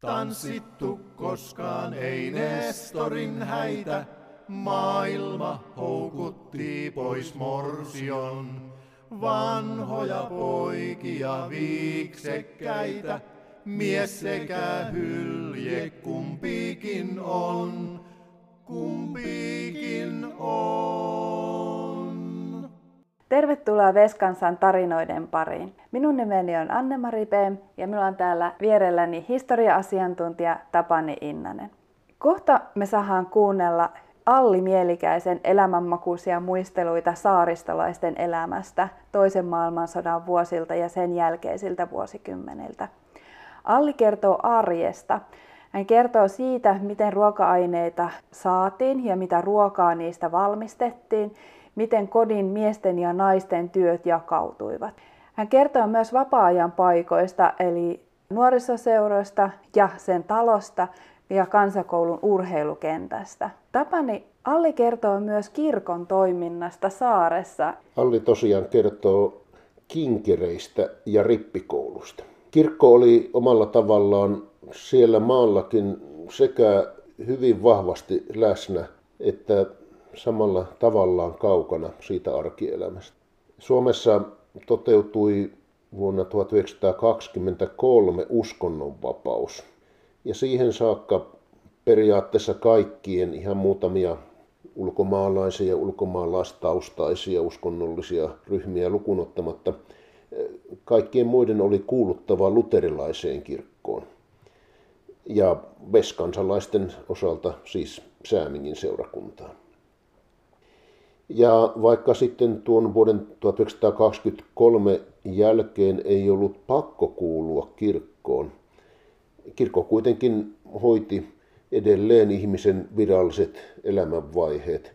Tanssittu koskaan ei Nestorin häitä, maailma houkutti pois morsion. Vanhoja poikia viiksekkäitä, mies sekä hylje kumpikin on, kumpikin on. Tervetuloa Veskansan tarinoiden pariin. Minun nimeni on Anne-Mari P. ja minulla on täällä vierelläni historia-asiantuntija Tapani Innanen. Kohta me saadaan kuunnella Alli Mielikäisen elämänmakuisia muisteluita saaristolaisten elämästä toisen maailmansodan vuosilta ja sen jälkeisiltä vuosikymmeniltä. Alli kertoo arjesta. Hän kertoo siitä, miten ruoka-aineita saatiin ja mitä ruokaa niistä valmistettiin miten kodin miesten ja naisten työt jakautuivat. Hän kertoo myös vapaa-ajan paikoista, eli nuorisoseuroista ja sen talosta ja kansakoulun urheilukentästä. Tapani Alli kertoo myös kirkon toiminnasta saaressa. Alli tosiaan kertoo kinkereistä ja rippikoulusta. Kirkko oli omalla tavallaan siellä maallakin sekä hyvin vahvasti läsnä että samalla tavallaan kaukana siitä arkielämästä. Suomessa toteutui vuonna 1923 uskonnonvapaus. Ja siihen saakka periaatteessa kaikkien ihan muutamia ulkomaalaisia ja ulkomaalaistaustaisia uskonnollisia ryhmiä lukunottamatta, kaikkien muiden oli kuuluttava luterilaiseen kirkkoon. Ja veskansalaisten osalta siis Säämingin seurakuntaan. Ja vaikka sitten tuon vuoden 1923 jälkeen ei ollut pakko kuulua kirkkoon, kirkko kuitenkin hoiti edelleen ihmisen viralliset elämänvaiheet.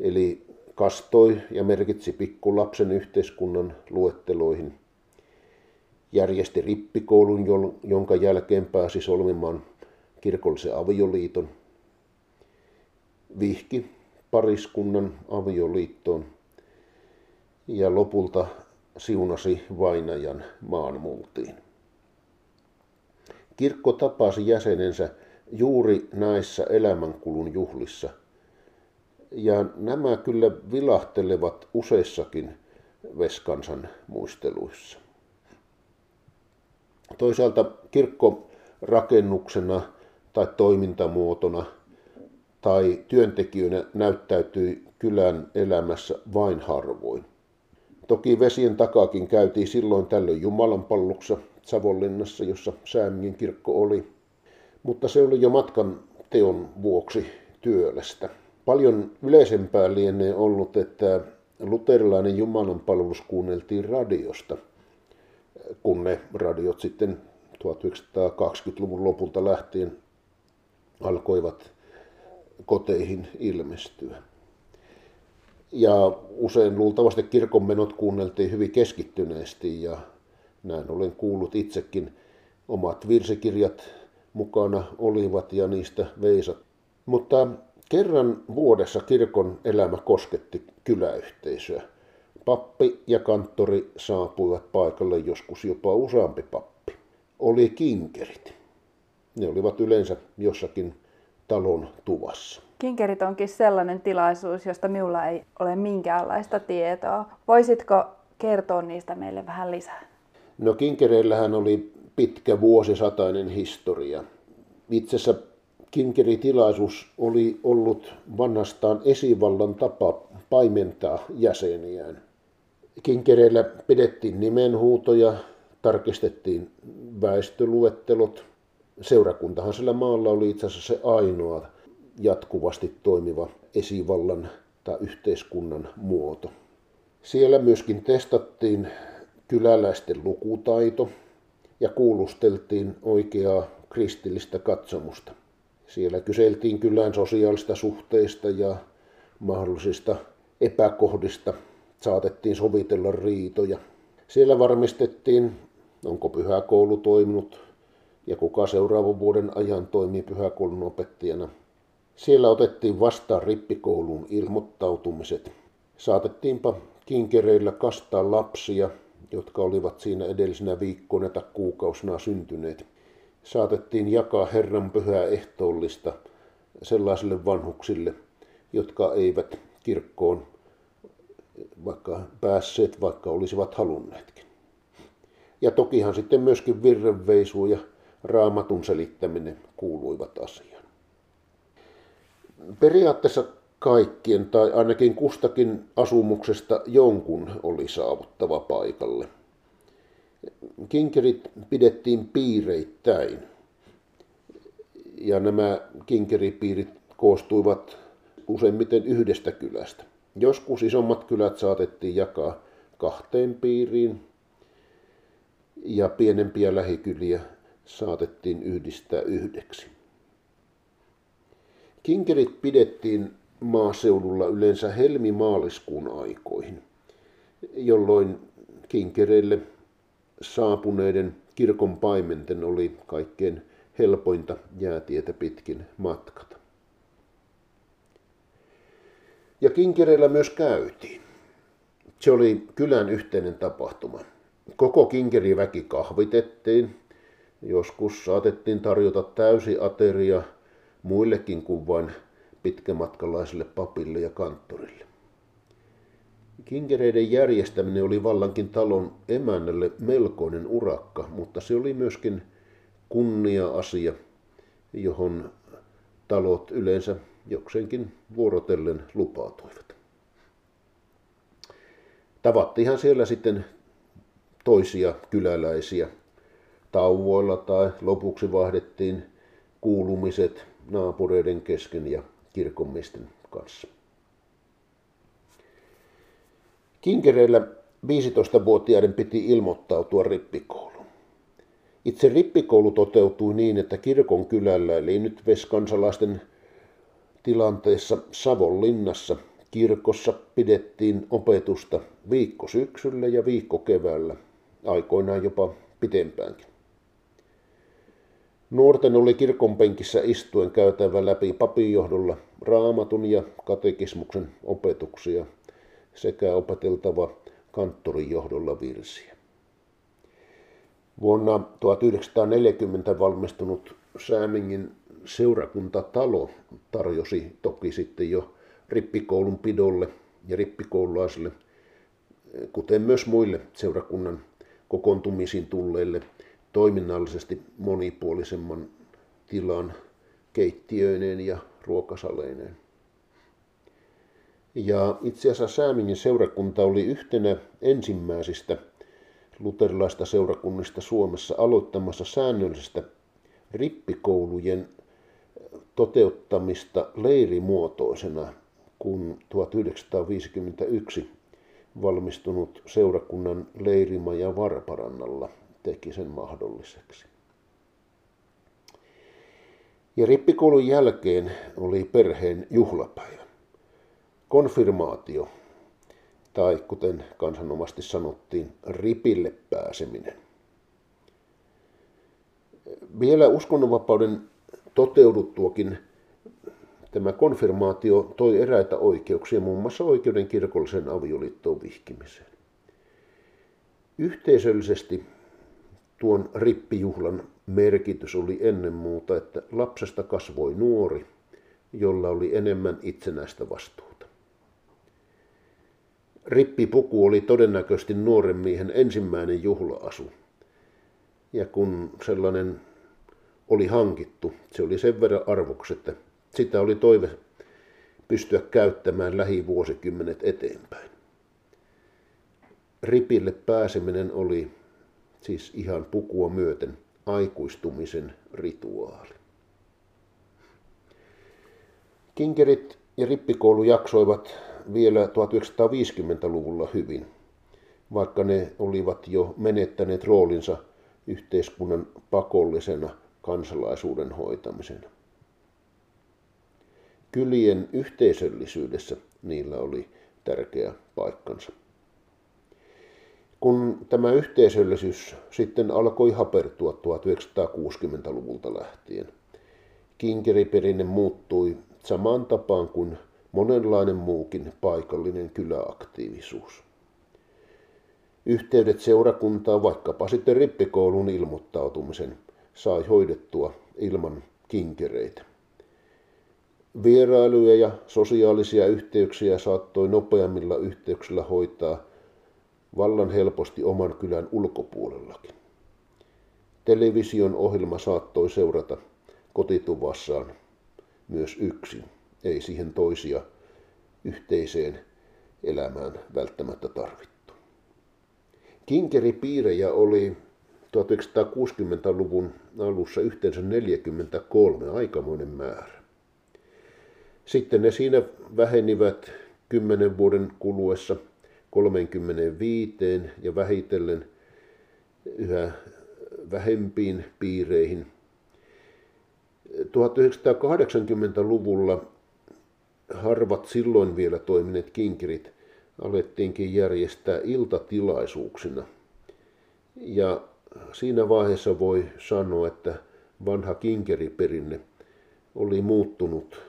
Eli kastoi ja merkitsi pikkulapsen yhteiskunnan luetteloihin. Järjesti rippikoulun, jonka jälkeen pääsi solmimaan kirkollisen avioliiton. Vihki pariskunnan avioliittoon ja lopulta siunasi vainajan maanmultiin. Kirkko tapasi jäsenensä juuri näissä elämänkulun juhlissa. Ja nämä kyllä vilahtelevat useissakin Veskansan muisteluissa. Toisaalta kirkko rakennuksena tai toimintamuotona – tai työntekijöinä näyttäytyi kylän elämässä vain harvoin. Toki vesien takaakin käytiin silloin tällöin Jumalan palluksessa Savonlinnassa, jossa Säämingin kirkko oli, mutta se oli jo matkan teon vuoksi työlästä. Paljon yleisempää lienee ollut, että luterilainen Jumalan palvelus kuunneltiin radiosta, kun ne radiot sitten 1920-luvun lopulta lähtien alkoivat koteihin ilmestyä. Ja usein luultavasti kirkonmenot kuunneltiin hyvin keskittyneesti ja näin olen kuullut itsekin. Omat virsikirjat mukana olivat ja niistä veisat. Mutta kerran vuodessa kirkon elämä kosketti kyläyhteisöä. Pappi ja kanttori saapuivat paikalle joskus jopa useampi pappi. Oli kinkerit. Ne olivat yleensä jossakin talon tuvassa. Kinkerit onkin sellainen tilaisuus, josta minulla ei ole minkäänlaista tietoa. Voisitko kertoa niistä meille vähän lisää? No kinkereillähän oli pitkä vuosisatainen historia. Itse asiassa kinkeritilaisuus oli ollut vanhastaan esivallan tapa paimentaa jäseniään. Kinkereillä pidettiin nimenhuutoja, tarkistettiin väestöluettelot, seurakuntahan sillä maalla oli itse asiassa se ainoa jatkuvasti toimiva esivallan tai yhteiskunnan muoto. Siellä myöskin testattiin kyläläisten lukutaito ja kuulusteltiin oikeaa kristillistä katsomusta. Siellä kyseltiin kylän sosiaalista suhteista ja mahdollisista epäkohdista saatettiin sovitella riitoja. Siellä varmistettiin, onko pyhäkoulu toiminut ja kuka seuraavan vuoden ajan toimii pyhäkoulun opettajana. Siellä otettiin vastaan rippikouluun ilmoittautumiset. Saatettiinpa kinkereillä kastaa lapsia, jotka olivat siinä edellisenä viikkoina tai kuukausina syntyneet. saatettiin jakaa Herran pyhää ehtoollista sellaisille vanhuksille, jotka eivät kirkkoon vaikka päässeet, vaikka olisivat halunneetkin. Ja tokihan sitten myöskin virrenveisu ja raamatun selittäminen kuuluivat asiaan. Periaatteessa kaikkien tai ainakin kustakin asumuksesta jonkun oli saavuttava paikalle. Kinkerit pidettiin piireittäin. Ja nämä kinkeripiirit koostuivat useimmiten yhdestä kylästä. Joskus isommat kylät saatettiin jakaa kahteen piiriin ja pienempiä lähikyliä saatettiin yhdistää yhdeksi. Kinkerit pidettiin maaseudulla yleensä helmi-maaliskuun aikoihin, jolloin kinkereille saapuneiden kirkon paimenten oli kaikkein helpointa jäätietä pitkin matkata. Ja kinkereillä myös käytiin. Se oli kylän yhteinen tapahtuma. Koko kinkeriväki kahvitettiin. Joskus saatettiin tarjota täysi ateria muillekin kuin vain pitkämatkalaiselle papille ja kanttorille. Kinkereiden järjestäminen oli vallankin talon emännälle melkoinen urakka, mutta se oli myöskin kunnia-asia, johon talot yleensä jokseenkin vuorotellen lupautuivat. Tavattiinhan siellä sitten toisia kyläläisiä tauvoilla tai lopuksi vaihdettiin kuulumiset naapureiden kesken ja kirkonmiesten kanssa. Kinkereillä 15-vuotiaiden piti ilmoittautua rippikouluun. Itse rippikoulu toteutui niin, että kirkon kylällä, eli nyt veskansalaisten tilanteessa Savonlinnassa kirkossa pidettiin opetusta viikko syksyllä ja viikko keväällä, aikoinaan jopa pitempäänkin. Nuorten oli kirkonpenkissä istuen käytävä läpi papinjohdolla raamatun ja katekismuksen opetuksia sekä opeteltava kanttorin johdolla virsiä. Vuonna 1940 valmistunut Säämingin seurakuntatalo tarjosi toki sitten jo rippikoulun pidolle ja rippikoululaisille, kuten myös muille seurakunnan kokoontumisiin tulleille toiminnallisesti monipuolisemman tilan keittiöineen ja ruokasaleineen. Ja itse asiassa Säämingin seurakunta oli yhtenä ensimmäisistä luterilaista seurakunnista Suomessa aloittamassa säännöllisestä rippikoulujen toteuttamista leirimuotoisena, kun 1951 valmistunut seurakunnan leirimaja Varparannalla teki sen mahdolliseksi. Ja rippikoulun jälkeen oli perheen juhlapäivä. Konfirmaatio, tai kuten kansanomasti sanottiin, ripille pääseminen. Vielä uskonnonvapauden toteuduttuakin tämä konfirmaatio toi eräitä oikeuksia, muun muassa oikeuden kirkolliseen avioliittoon vihkimiseen. Yhteisöllisesti tuon rippijuhlan merkitys oli ennen muuta, että lapsesta kasvoi nuori, jolla oli enemmän itsenäistä vastuuta. Rippipuku oli todennäköisesti nuoren miehen ensimmäinen juhlaasu. Ja kun sellainen oli hankittu, se oli sen verran arvoksi, että sitä oli toive pystyä käyttämään lähivuosikymmenet eteenpäin. Ripille pääseminen oli siis ihan pukua myöten aikuistumisen rituaali. Kinkerit ja rippikoulu jaksoivat vielä 1950-luvulla hyvin, vaikka ne olivat jo menettäneet roolinsa yhteiskunnan pakollisena kansalaisuuden hoitamisena. Kylien yhteisöllisyydessä niillä oli tärkeä paikkansa. Kun tämä yhteisöllisyys sitten alkoi hapertua 1960-luvulta lähtien, kinkeriperinne muuttui samaan tapaan kuin monenlainen muukin paikallinen kyläaktiivisuus. Yhteydet seurakuntaan vaikkapa sitten rippikoulun ilmoittautumisen sai hoidettua ilman kinkereitä. Vierailuja ja sosiaalisia yhteyksiä saattoi nopeammilla yhteyksillä hoitaa vallan helposti oman kylän ulkopuolellakin. Television ohjelma saattoi seurata kotituvassaan myös yksin, ei siihen toisia yhteiseen elämään välttämättä tarvittu. Kinkeripiirejä oli 1960-luvun alussa yhteensä 43, aikamoinen määrä. Sitten ne siinä vähenivät kymmenen vuoden kuluessa 35 ja vähitellen yhä vähempiin piireihin. 1980-luvulla harvat silloin vielä toimineet kinkirit alettiinkin järjestää iltatilaisuuksina. Ja siinä vaiheessa voi sanoa, että vanha kinkeriperinne oli muuttunut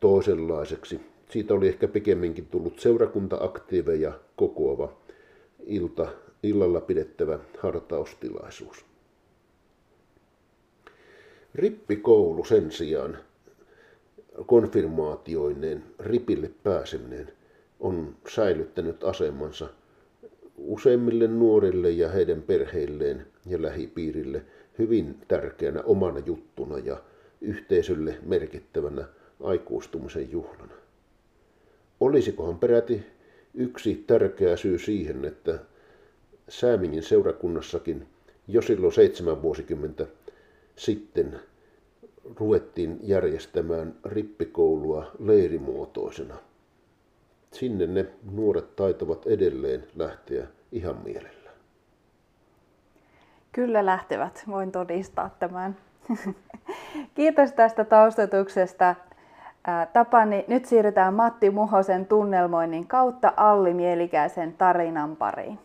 toisenlaiseksi. Siitä oli ehkä pikemminkin tullut seurakunta-aktiiveja kokoava ilta, illalla pidettävä hartaustilaisuus. Rippikoulu sen sijaan konfirmaatioineen ripille pääseminen on säilyttänyt asemansa useimmille nuorille ja heidän perheilleen ja lähipiirille hyvin tärkeänä omana juttuna ja yhteisölle merkittävänä aikuistumisen juhlana. Olisikohan peräti yksi tärkeä syy siihen, että Säämingin seurakunnassakin jo silloin seitsemän vuosikymmentä sitten ruvettiin järjestämään rippikoulua leirimuotoisena. Sinne ne nuoret taitavat edelleen lähteä ihan mielellä. Kyllä lähtevät, voin todistaa tämän. Kiitos tästä taustatuksesta. Tapani, nyt siirrytään Matti Muhosen tunnelmoinnin kautta Alli Mielikäisen tarinan pariin.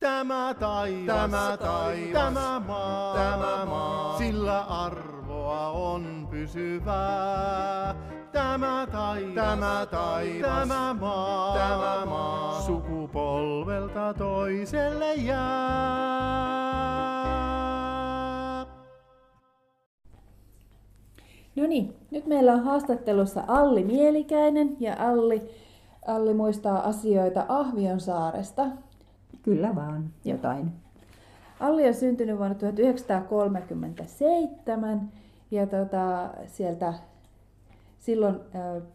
Tämä taivas, tämä, taivas, tämä maa, tämä maa, sillä arvoa on pysyvää. Tämä taivas, tämä, taivas, tämä maa, tämä maa, sukupolvelta toiselle jää. No niin, nyt meillä on haastattelussa Alli Mielikäinen ja Alli, Alli muistaa asioita Ahvion saaresta. Kyllä vaan, jotain. Alli on syntynyt vuonna 1937 ja tota, sieltä silloin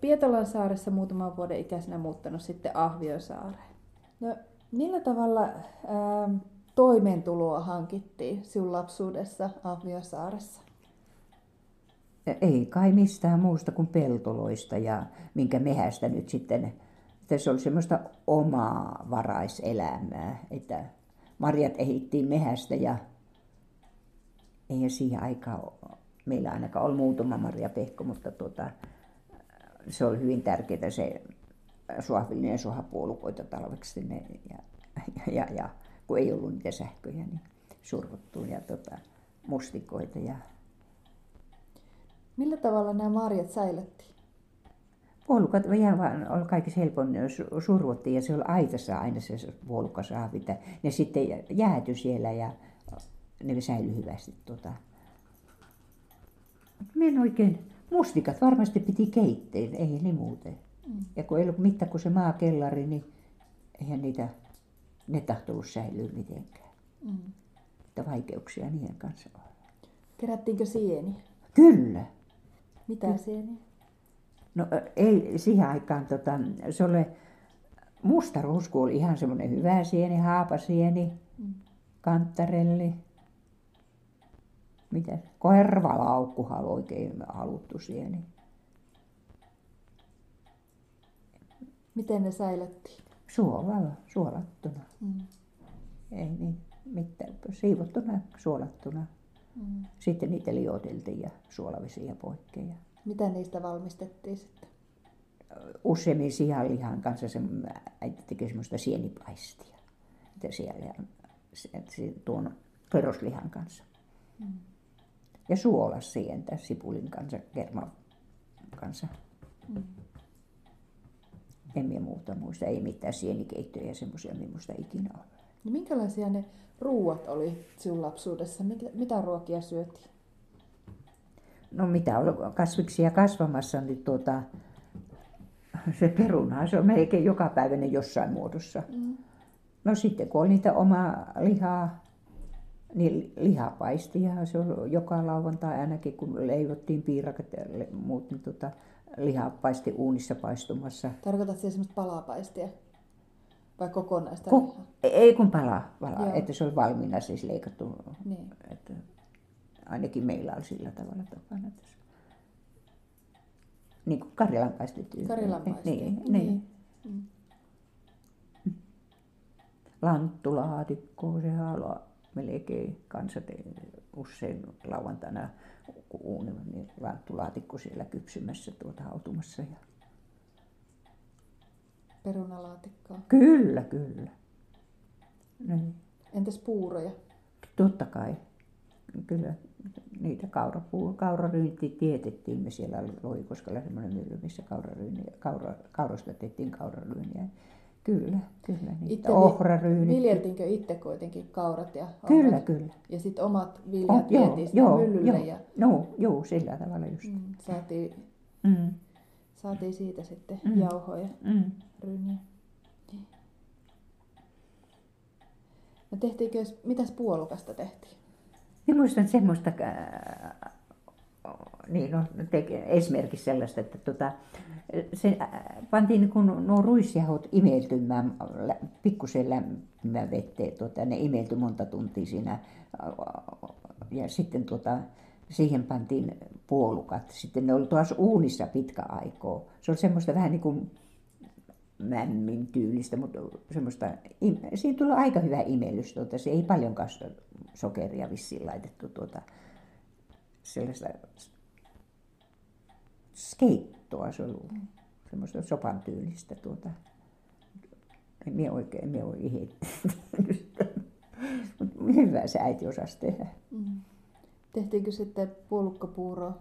Pietolan saaressa muutaman vuoden ikäisenä muuttanut sitten Ahviosaareen. No, millä tavalla ää, toimeentuloa hankittiin sinun lapsuudessa Ahviosaaressa? Ei kai mistään muusta kuin peltoloista ja minkä mehästä nyt sitten se oli semmoista omaa varaiselämää, että marjat ehittiin mehästä ja ei siihen aikaan meillä ainakaan ollut muutama marja pehko, mutta tuota, se oli hyvin tärkeää se suohvillinen suohapuolukoita talveksi sinne ja, ja, ja, ja, kun ei ollut niitä sähköjä, niin survottuun ja tota, mustikoita. Ja... Millä tavalla nämä marjat säilyttiin? puolukat ihan vaan oli kaikissa helpoin survottiin ja se oli aitassa aina se puolukkasahvi. Ne sitten jäätyi siellä ja ne säilyi hyvästi. Tuota. Minä oikein, mustikat varmasti piti keitteen, ei ne muuten. Mm. Ja kun ei ollut mitään kuin se maakellari, niin eihän niitä, ne tahtonut säilyä mitenkään. Mm. Että vaikeuksia niiden kanssa on. Kerättiinkö sieni? Kyllä. Mitä sieniä? No ei siihen aikaan, tota, se oli musta rusku oli ihan semmoinen hyvä sieni, haapasieni, mm. kanttarelli. Mitä? Kohervalaukkuhan oli oikein haluttu sieni. Miten ne säilyttiin? Suolalla, suolattuna. Mm. Ei niin mitään, siivottuna, suolattuna. Mm. Sitten niitä lioteltiin ja suolavesiä poikkeja. Mitä niistä valmistettiin sitten? Useimmin sianlihan kanssa se äiti teki semmoista sienipaistia. Siellä se, tuon peruslihan kanssa. Mm. Ja suolas sientä sipulin kanssa, kerman kanssa. Mm. En minä muuta muista, ei mitään sienikeittoja ja semmoisia, minusta ikinä ole. No minkälaisia ne ruuat oli sinun lapsuudessa? Mitä, mitä ruokia syötiin? No mitä on kasviksia kasvamassa, niin tuota, se peruna, se on melkein joka päiväinen jossain muodossa. Mm. No sitten kun oli niitä omaa lihaa, niin lihapaistia, se oli joka lauantai ainakin, kun leivottiin piirakat ja muut, niin tuota, lihapaisti uunissa paistumassa. Tarkoitat siellä semmoista palapaistia? Vai kokonaista Ko- lihaa? Ei kun pala, pala että se oli valmiina siis leikattu. Niin. Että ainakin meillä oli sillä tavalla tapana. Että se... Niin kuin Karjalan paistetyyli. Karjalan. Niin, niin. niin. Mm. Lanttulaatikkoa, sehän oli melkein kanssa usein lauantaina kun uuni, niin lanttulaatikko siellä kypsymässä tuota hautumassa. Ja... Perunalaatikkoa? Kyllä, kyllä. Niin. Entäs puuroja? Totta kai. Kyllä niitä kaurapuu, kauraryynti tietettiin me siellä Loikoskalla semmoinen mylly, missä kauraryyni, kaura, kaurasta tehtiin kauraryyniä. Kyllä, kyllä. Niitä itse ohraryynit. Viljeltiinkö itse kuitenkin kaurat ja ohrat? Kyllä, kyllä. Ja sitten omat viljat oh, vietiin joo, myllylle? Joo, ja... no, joo, sillä tavalla just. Mm, saatiin, mm. Saatiin siitä sitten mm. jauhoja, mm. ryyniä. No tehtiinkö, mitäs puolukasta tehtiin? Minä muistan semmoista, niin no, teke, esimerkiksi sellaista, että tota, se pantiin niin kun nuo ruisjahot imeltymään pikkusen lämpimään vetteen. Tuota, ne imeltyi monta tuntia siinä ja sitten tuota, siihen pantiin puolukat. Sitten ne oli taas uunissa pitkä aikaa. Se oli semmoista vähän niin kuin mämmin tyylistä, mutta semmoista, siinä tuli aika hyvä imellys. Tuota, se ei paljon sokeria vissiin laitettu tuota, sellaista skeittoa, se oli semmoista sopan tyylistä tuota. En minä oikein, minä ole itse Mutta hyvä se äiti osasi tehdä. Mm. Tehtiinkö sitten puolukkapuuroa?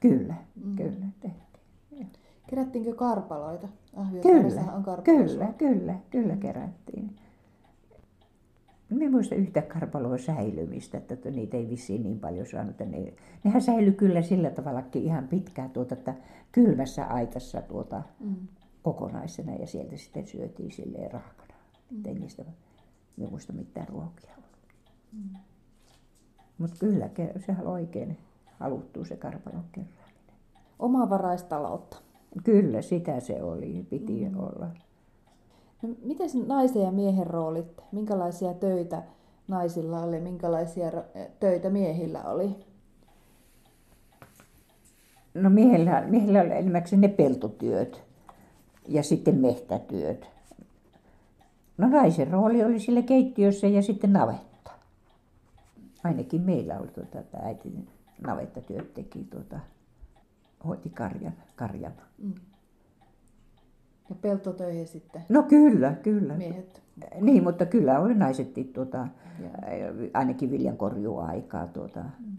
Kyllä, mm. kyllä tehtiin. Kerättiinkö karpaloita? Kyllä, on kyllä, kyllä, kyllä kerättiin. Minä muista yhtä karpaloa säilymistä, että niitä ei vissiin niin paljon saanut. Ne, nehän säilyi kyllä sillä tavalla ihan pitkään, tuota, että kylmässä aitassa tuota, mm. kokonaisena ja sieltä sitten syötiin silleen rahkana. Mm. Ei niistä minä muista mitään ruokia ollut. Mm. Mutta kyllä, sehän on oikein haluttu se karpalon kerääminen. Omavaraistaloutta. Kyllä, sitä se oli, piti mm. olla. No, miten naisen ja miehen roolit, minkälaisia töitä naisilla oli, minkälaisia töitä miehillä oli? No miehillä, miehillä oli enimmäkseen ne peltotyöt ja sitten mehtätyöt. No naisen rooli oli sille keittiössä ja sitten navetta. Ainakin meillä oli tuota, että äiti navettatyöt teki tuota, hoiti karjan. karjan. Mm. Ja peltotöihin sitten? No kyllä, kyllä. Miehet? Niin, mutta kyllä oli naisetkin tuota, ainakin viljan korjuaikaa. Tuota. Mm.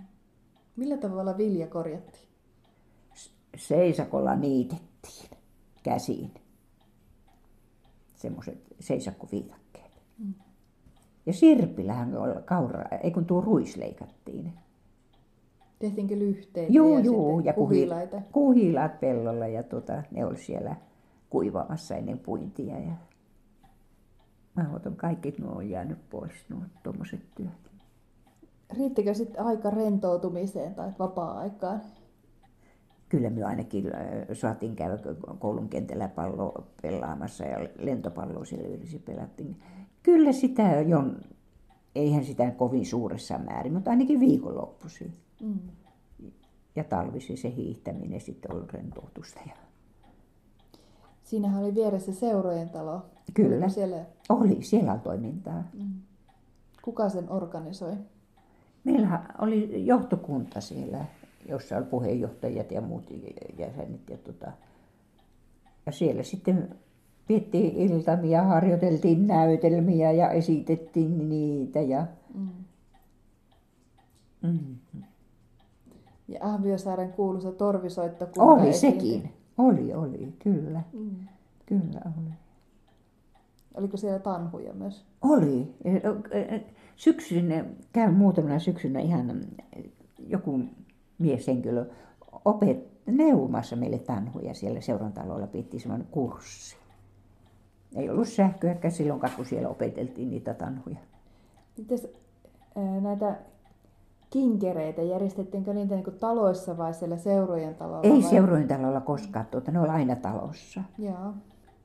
Millä tavalla vilja korjattiin? Seisakolla niitettiin käsiin. Semmoiset seisakkoviitakkeet. Mm. Ja sirpillähän kaura, ei kun tuo ruis leikattiin. Tehtiinkö lyhteitä joo, ja joo, ja kuhilaita? Kuhilaat pellolla ja tuota, ne oli siellä kuivaamassa ennen puintia. Ja mahdoton kaikki nuo on jäänyt pois, nuo tuommoiset työt. Riittikö sitten aika rentoutumiseen tai vapaa-aikaan? Kyllä me ainakin äh, saatiin käydä koulun kentällä pallo pelaamassa ja lentopalloa siellä yhdessä pelattiin. Kyllä sitä jo, eihän sitä kovin suuressa määrin, mutta ainakin viikonloppuisin. Mm. Ja talvisi se hiihtäminen sitten oli rentoutusta. Ja Siinähän oli vieressä seurojen talo. Kyllä. siellä... Oli, siellä on toimintaa. Mm. Kuka sen organisoi? Meillä oli johtokunta siellä, jossa oli puheenjohtajat ja muut jäsenet. Ja, tota, ja siellä sitten piettiin iltamia, harjoiteltiin näytelmiä ja esitettiin niitä. Ja, mm. Mm. ja Ahviosaaren kuuluisa torvisoittokunta. Oli sekin. Oli, oli, kyllä. Mm. Kyllä oli. Oliko siellä tanhuja myös? Oli. Syksyn, käyn muutamana syksynä ihan joku mieshenkilö opet, neuvomassa meille tanhuja siellä seurantalolla piti semmoinen kurssi. Ei ollut sähköäkään silloin, kun siellä opeteltiin niitä tanhuja. Mites näitä kinkereitä, järjestettiinkö niitä niin taloissa vai siellä seurojen talolla? Ei vai? seurojen talolla koskaan, tuota, ne oli aina talossa. Joo.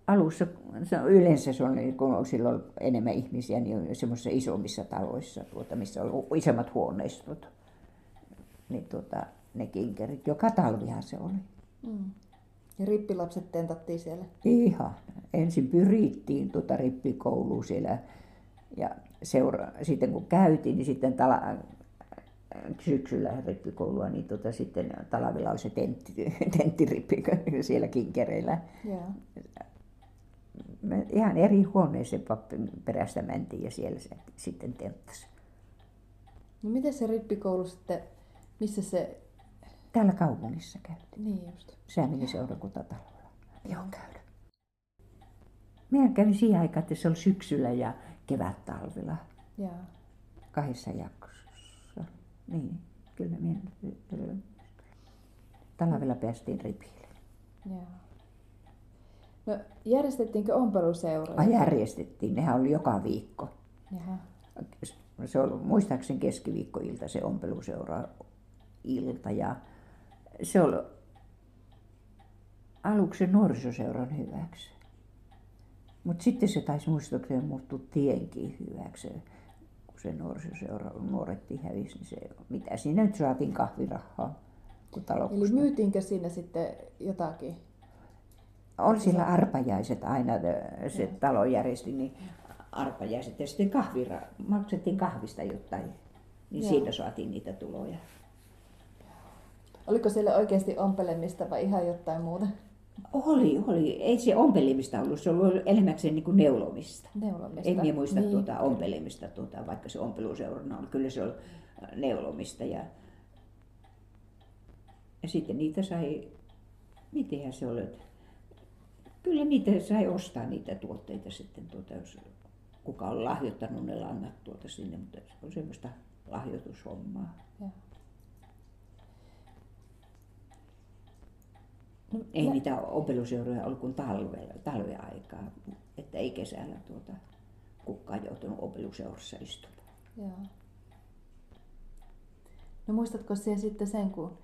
Alussa, se on, yleensä se on, kun on silloin enemmän ihmisiä, niin semmoisissa isommissa taloissa, tuota, missä on isommat huoneistot. Niin tuota, ne kinkerit, joka talvihan se oli. Mm. Ja rippilapset tentattiin siellä? Ihan. Ensin pyrittiin tuota rippikouluun siellä ja seura- sitten kun käytiin, niin sitten tala- syksyllä rippikoulua, niin tota, sitten talvella oli se tentti, tenttirippi siellä kinkereillä. Joo. Me ihan eri huoneeseen pappin perästä mentiin ja siellä se sitten tenttasi. No miten se rippikoulu sitten, missä se... Täällä kaupungissa käytiin. Niin just. Sääminen seurakuntatalolla. Joo, käydä. Minä kävin siihen aikaan, että se oli syksyllä ja kevät-talvella. Joo. Kahdessa jaksossa. Niin, kyllä minä talvella päästiin ripille. Joo. No järjestettiinkö ompeluseuroja? Järjestettiin, nehän oli joka viikko. Jaha. Se oli muistaakseni keskiviikkoilta se ompeluseura ilta ja se oli aluksi nuorisoseuran hyväksi. Mutta sitten se taisi muistaakseni muuttua tienkin hyväksi, kun se nuorisoseura, nuorettiin hävisi, niin se, mitä siinä nyt saatiin kahvirahaa. Kun Eli myytiinkö siinä sitten jotakin? Oli siellä arpajaiset aina, se talo järjesti, niin arpajaiset ja sitten kahvira, maksettiin kahvista jotain, niin Joo. siitä saatiin niitä tuloja. Oliko siellä oikeasti ompelemista vai ihan jotain muuta? Oli, oli. Ei se ompelimista ollut, se oli elämäkseen niin kuin neulomista. Neulomista. En minä muista niin. tuota ompelimista, tuota, vaikka se ompeluseurana oli. Kyllä se oli neulomista. Ja, ja sitten niitä sai, mitenhän se oli, kyllä niitä sai ostaa niitä tuotteita sitten, tuota, jos kuka on lahjoittanut ne lannat tuota sinne, mutta se on semmoista lahjoitushommaa. Ja. No, ei ja... niitä ompeluseuroja ollut kuin talvella, talven aikaa, että ei kesällä tuota, kukaan joutunut ompeluseurassa istumaan. Joo. No muistatko siellä sitten sen, kun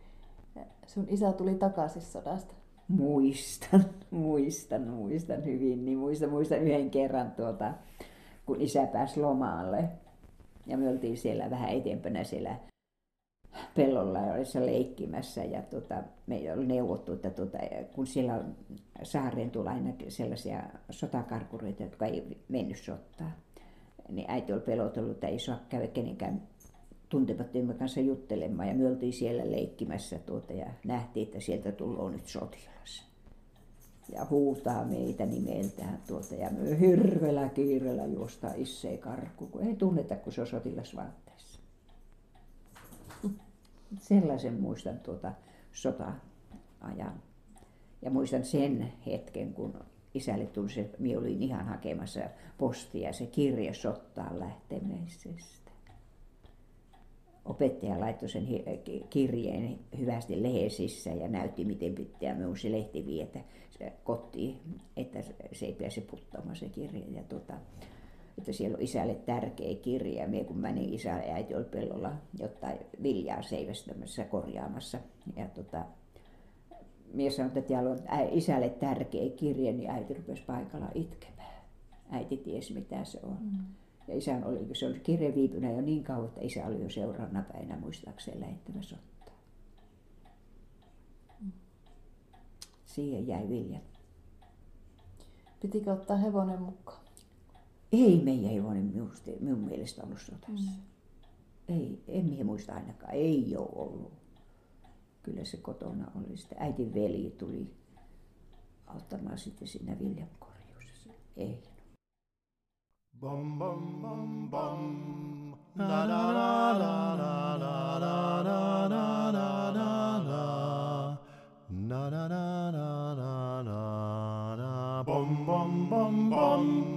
sun isä tuli takaisin sodasta? Muistan, muistan, muistan hyvin. Niin muistan, muistan yhden kerran, tuota, kun isä pääsi lomaalle. Ja me oltiin siellä vähän eteenpäin siellä pellolla olissa leikkimässä ja tota, me oli neuvottu, että tota, kun siellä saareen tulla aina sellaisia sotakarkureita, jotka ei mennyt sottaa, niin äiti oli pelotellut, että ei saa käydä kenenkään tuntemattomien kanssa juttelemaan ja me oltiin siellä leikkimässä tuota, ja nähtiin, että sieltä tulee nyt sotilas. Ja huutaa meitä nimeltään tuota, ja me hirveellä kiireellä juostaa issei karkku, kun ei tunneta, kun se on sotilasvaatteessa. Sellaisen muistan tuota sota-ajan. Ja muistan sen hetken, kun isälle tuli se, minä olin ihan hakemassa postia, se kirja sottaan lähtemisestä opettaja laittoi sen kirjeen hyvästi lehesissä ja näytti, miten pitää minun se lehti vietä kotiin, että se ei pääse puttaamaan se kirja. Ja tuota, että siellä on isälle tärkeä kirja. Ja minä kun menin, isä ja äiti oli pellolla jotain viljaa seivästämässä korjaamassa. Ja tuota, minä sanoin, että täällä on isälle tärkeä kirja, niin äiti rupesi paikalla itkemään. Äiti tiesi, mitä se on. Mm. Ja isän oli, se oli kirje viipynä jo niin kauan, että isä oli jo seuraavana päivänä muistaakseen lähettämässä ottaa. Siihen jäi vilja. Pitikö ottaa hevonen mukaan? Ei meidän hevonen minusta, minun mielestä ollut sotassa. Mm. Ei, en minä muista ainakaan. Ei ole ollut. Kyllä se kotona oli. Sitten äitin veli tuli auttamaan sitten siinä viljankorjuussa. Ei. Bum bum bum bum. Na na na na na na na na na na na na. Na na na na na na na. Bum bum bum bum.